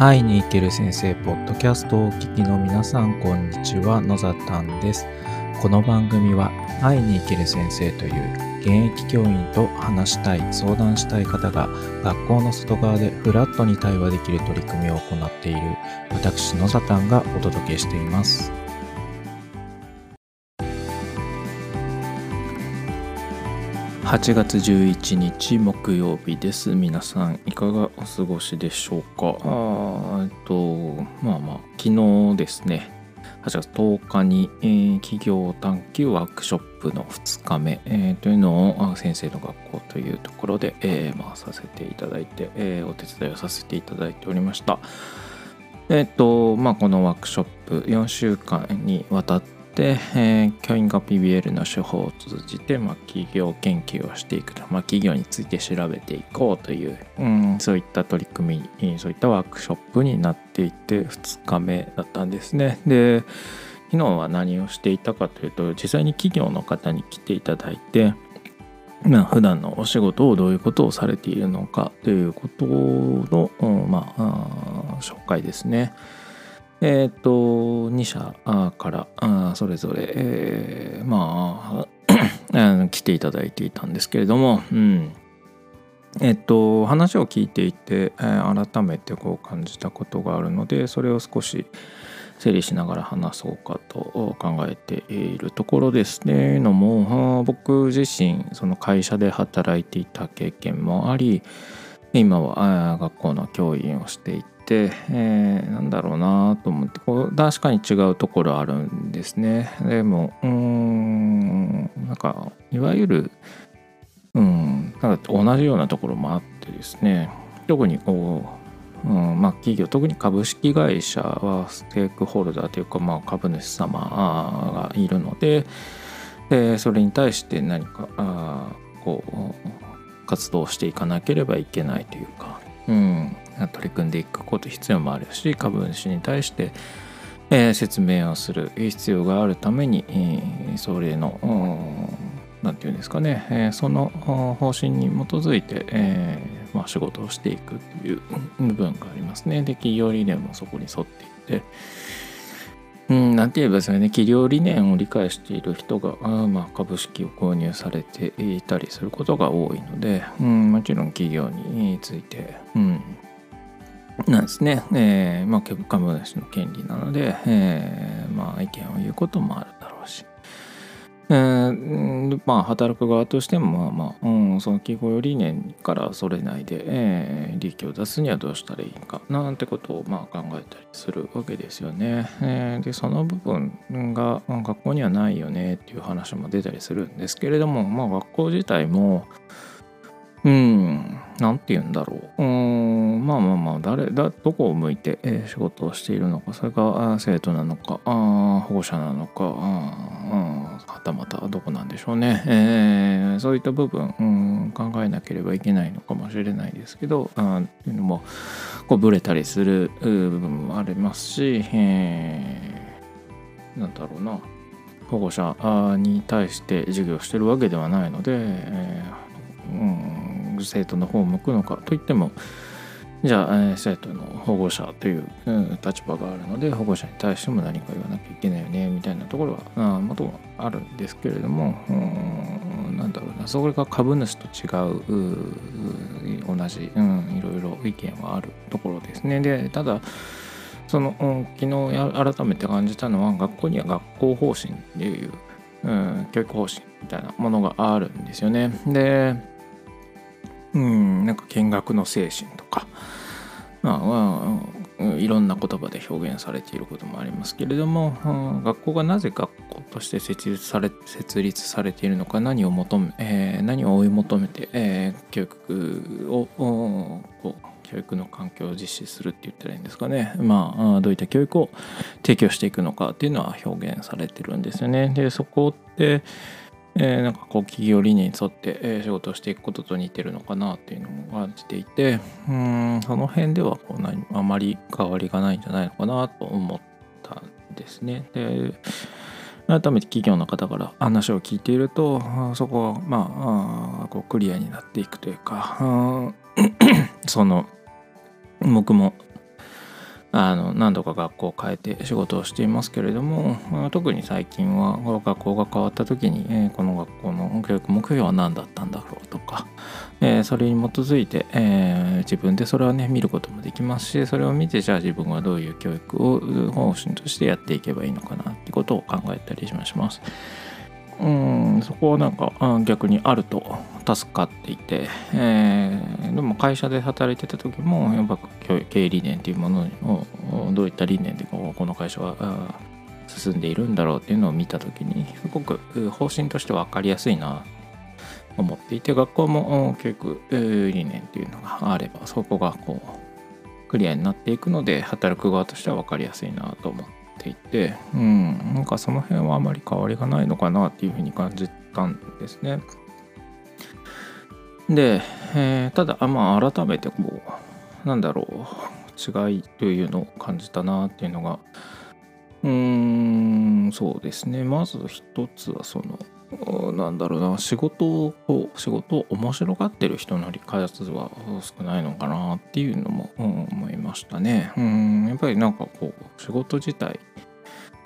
会いに行ける先生ポッドキャストをお聞きの皆さんこんにちは。野ざたんです。この番組は会いに行ける先生という現役教員と話したい相談したい方が学校の外側でフラットに対話できる取り組みを行っている私野ざたんがお届けしています。8月11日木曜日です。皆さんいかがお過ごしでしょうか？あえっとまあまあ昨日ですね。8月10日に、えー、企業探究ワークショップの2日目、えー、というのを先生の学校というところで、えー、まあ、させていただいて、えお手伝いをさせていただいておりました。えっとまあこのワークショップ4週間にわたってで、えー、教員が PBL の手法を通じて、まあ、企業研究をしていくと、まあ、企業について調べていこうという、うん、そういった取り組みそういったワークショップになっていて2日目だったんですね。で昨日は何をしていたかというと実際に企業の方に来ていただいてまあ、普段のお仕事をどういうことをされているのかということの、まあ、紹介ですね。えっ、ー、と2社からそれぞれ、えー、まあ 来ていただいていたんですけれども、うん、えっと話を聞いていて、改めてこう感じたことがあるのでそれを少し整理しながら話そうかと考えているところですね。のも僕自身その会社で働いていた経験もあり今は学校の教員をしていてて。えー、なんだろうなと思ってこう確かに違うところあるんですねでもうんなんかいわゆるうんなんか同じようなところもあってですね特にこう、うんまあ、企業特に株式会社はステークホルダーというか、まあ、株主様がいるので、えー、それに対して何かあこう活動していかなければいけないというか、うん、取り組んでいくこと必要もあるし株主に対して、え、説明をする必要があるために、えー、それの何て言うんですかね、え、その方針に基づいて、えま、仕事をしていくという部分がありますね。で企業理念もそこに沿っていってうん、なんて言えばですね企業理念を理解している人があまあ株式を購入されていたりすることが多いので、うん、もちろん企業について、うん、なんですね、えーまあ、株主の権利なので、えーまあ、意見を言うこともあるだろうし、えー、まあ働く側としても、まあまあうん、その企業理念からそれないで、えー、利益を出すにはどうしたらいいかなんてことをまあ考えたりするわけですよね。えー、でその部分が学校にはないよねっていう話も出たりするんですけれども、まあ、学校自体もうん、なんて言うんだろう。うん、まあまあまあ、誰、だ、どこを向いて、え、仕事をしているのか、それが生徒なのか、あ保護者なのか、あはたまたどこなんでしょうね。えー、そういった部分、うん、考えなければいけないのかもしれないですけど、あっていうのも、こう、ぶれたりする部分もありますし、えー、なんだろうな。保護者に対して授業してるわけではないので、えーうん生徒の方を向くのかといってもじゃあ、え、生徒の保護者という、立場があるので保護者に対しても何か言わなきゃいけないよねみたいなところはあもともあるんですけれどもうんなんだろうなそれが株主と違う同じ、うん、いろいろ意見はあるところですね。でただその、昨日改めて感じたのは学校には学校方針っていう、うん、教育方針みたいなものがあるんですよね。でうんなんか見学の精神とか、まあ、いろんな言葉で表現されていることもありますけれども、学校がなぜ学校として設立され設立されているのか何を求め、えー、何を追い求めて、えー、教育をこう教育の環境を実施するって言ったらいいんですかね。まあどういった教育を提供していくのかっていうのは表現されてるんですよね。でそこってえー、なんかこう企業理念に沿って、え、仕事をしていくことと似てるのかなっていうのも感じていてうんその辺ではこう何あまり変わりがないんじゃないのかなと思ったんですね。で改めて企業の方から話を聞いているとそこはまあこうクリアになっていくというか その僕もあの何度か学校を変えて仕事をしていますけれども特に最近は学校が変わった時に、え、この学校の教育目標は何だったんだろうとか、え、それに基づいて、え、自分でそれはね見ることもできますしそれを見てじゃあ自分はどういう教育を方針としてやっていけばいいのかなってことを考えたりします。うんそこはなんか逆にあると助かっていて、えー、でも会社で働いてた時もやっぱ経営理念っていうものをどういった理念でこの会社は進んでいるんだろうっていうのを見た時にすごく方針として分かりやすいなと思っていて学校も教育理念っていうのがあればそこがこうクリアになっていくので働く側としては分かりやすいなと思っていてうんなんかその辺はあまり変わりがないのかなっていうふうに感じたんですね。で、えー、ただまあ改めてこうなんだろう違いというのを感じたなっていうのがうーんそうですねまず一つはそのなんだろうな仕事を仕事を面白がってる人の理解数は少ないのかなっていうのも、思いましたね。うんやっぱりなんかこう仕事自体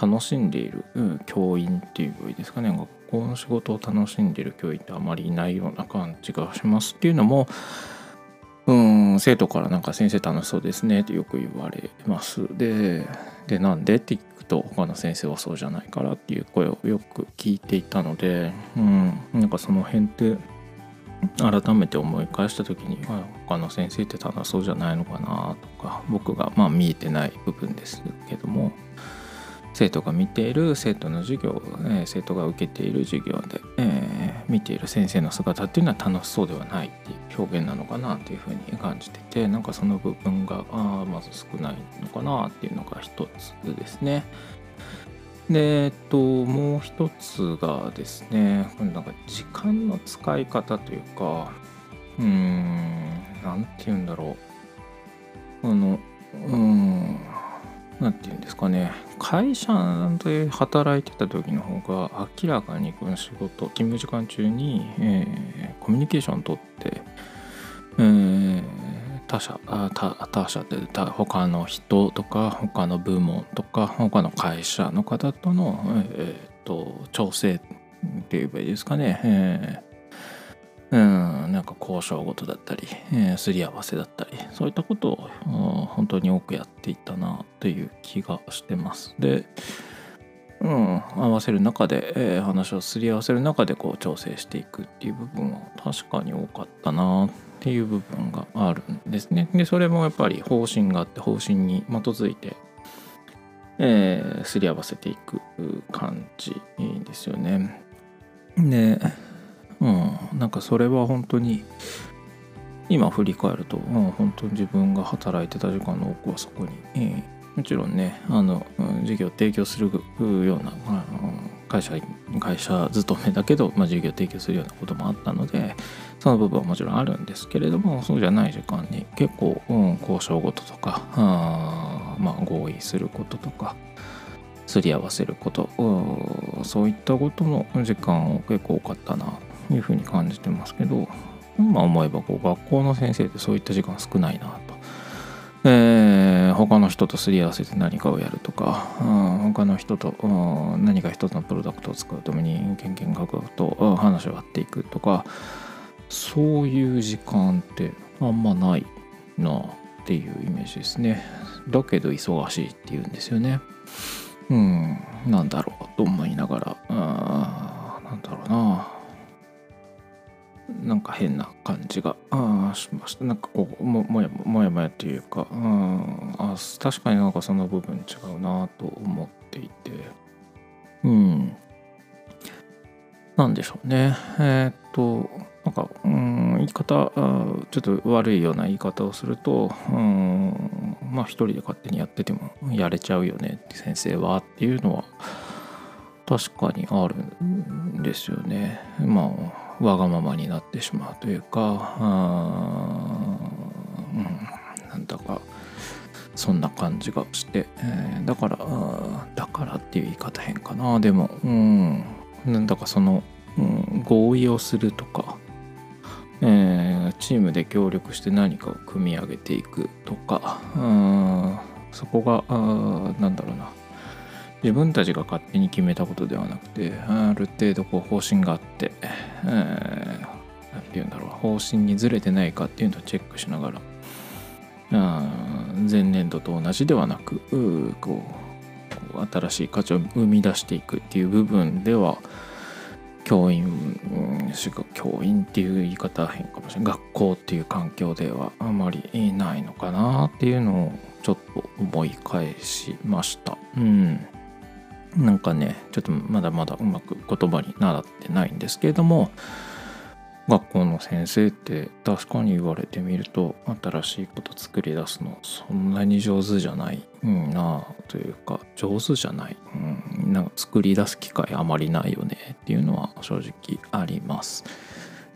楽しんでいる、教員っていういいですかね学校の仕事を楽しんでる教員ってあまりいないような感じがしますっていうのもうん生徒からなんか先生楽しそうですねってよく言われます。ででなんで？って聞くと他の先生はそうじゃないからっていう声をよく聞いていたので、うん、なんかその辺って改めて思い返した時に他の先生って楽しそうじゃないのかなとか僕がまあ見えてない部分ですけども生徒が見ている生徒の授業、え、生徒が受けている授業で、え、見ている先生の姿っていうのは楽しそうではないっていう表現なのかなっていうふうに感じててなんかその部分があまず少ないのかなっていうのが一つですね。でえっともう一つがですねなんか時間の使い方というかうーん何て言うんだろうあのうん何て言うんですかね。会社で働いてた時の方が明らかにこの仕事勤務時間中に、えー、コミュニケーションをとって、えー、他社他他社で他の人とか他の部門とか他の会社の方との、えー、と調整って言えばいいですかね、えーうん、なんか交渉事だったり、えー、すり合わせだったりそういったことを本当に多くやっていたなという気がしてます。で、うん、合わせる中で、えー、話をすり合わせる中でこう調整していくっていう部分は確かに多かったなっていう部分があるんですね。でそれもやっぱり方針があって方針に基づいてえー、すり合わせていく感じですよね。でうん、なんかそれは本当に今振り返ると、うん、本当に自分が働いてた時間の多くはそこに、えー、もちろんねあの、事業を提供するような、会社会社勤めだけど、まあ、事業を提供するようなこともあったのでその部分はもちろんあるんですけれどもそうじゃない時間に結構、うん、交渉事とかあ、まあ、合意することとかすり合わせることそういったことの時間を結構多かったな。いうふうに感じてますけど今思えばこう学校の先生ってそういった時間少ないなと。えー、他の人とすり合わせて何かをやるとか、うん、他の人と、うん、何か一つのプロダクトを使うために研究学と、うん、話を割っていくとかそういう時間ってあんまないなっていうイメージですね。だけど忙しいっていうんですよね。うんなんだろうと思いながらあなんだろうな。なんか変な感じがあしました。なんかこうももやもやもやというかうんあ確かになんかその部分違うなと思っていて。うん。なんでしょうね。えー、っとなんかうん言い方ちょっと悪いような言い方をするとうんまあ一人で勝手にやっててもやれちゃうよねって先生はっていうのは確かにあるんですよね。まあわがままになってしまうというか、うん、なんだかそんな感じがして、えー、だからだからっていう言い方変かな。でも、うん、なんだかその、うん、合意をするとか、えー、チームで協力して何かを組み上げていくとか、うんそこがあなんだろうな。自分たちが勝手に決めたことではなくてある程度こう方針があって、えー、なんて言うんだろう方針にずれてないかっていうのをチェックしながら前年度と同じではなくこう新しい価値を生み出していくっていう部分では教員教員っていう言い方変かもしれない学校っていう環境ではあまりないのかなっていうのをちょっと思い返しました。うん。なんかねちょっとまだまだうまく言葉に習ってないんですけれども学校の先生って確かに言われてみると新しいこと作り出すのそんなに上手じゃないなあというか上手じゃない、うん、なんか作り出す機会あまりないよねっていうのは正直あります。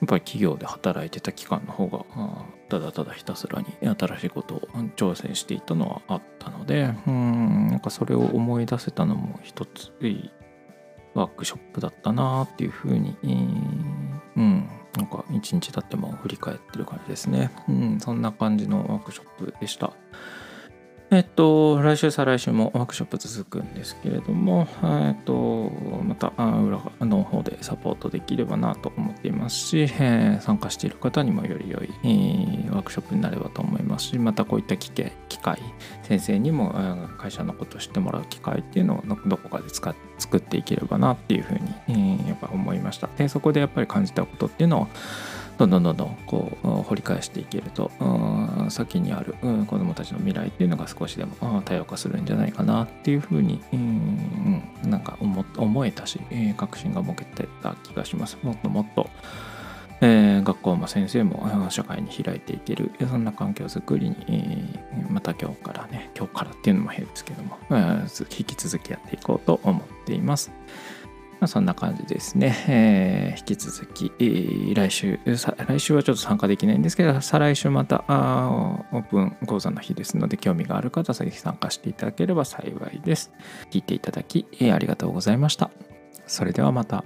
やっぱり企業で働いてた期間の方がただただひたすらに新しいことを挑戦していたのはあったのでうんなんかそれを思い出せたのも一ついいワークショップだったなっていうふうにうんなんか一日経っても振り返ってる感じですね。うん、そんな感じのワークショップでした。えっと、来週、再来週もワークショップ続くんですけれども、えっと、また裏の方でサポートできればなと思っていますし、えー、参加している方にもより良い、えー、ワークショップになればと思いますし、またこういった機会、先生にも会社のことを知ってもらう機会っていうのをどこかで使作っていければなっていうふうに、えー、やっぱ思いました。で、そこでやっぱり感じたことっていうのをどんどんどんどんこう掘り返していけると先にある子どもたちの未来っていうのが少しでも多様化するんじゃないかなっていうふうに、うん、なんか思えたし確信が持けてた気がします。もっともっとえー、学校も先生も社会に開いていけるそんな環境づくりに、えー、また今日からね今日からっていうのも変ですけども、えー、引き続きやっていこうと思っています。まあ、そんな感じですね。えー、引き続き、えー、来週、来週はちょっと参加できないんですけど、再来週またあオープン講座の日ですので、興味がある方はぜひ参加していただければ幸いです。聞いていただき、えー、ありがとうございました。それではまた。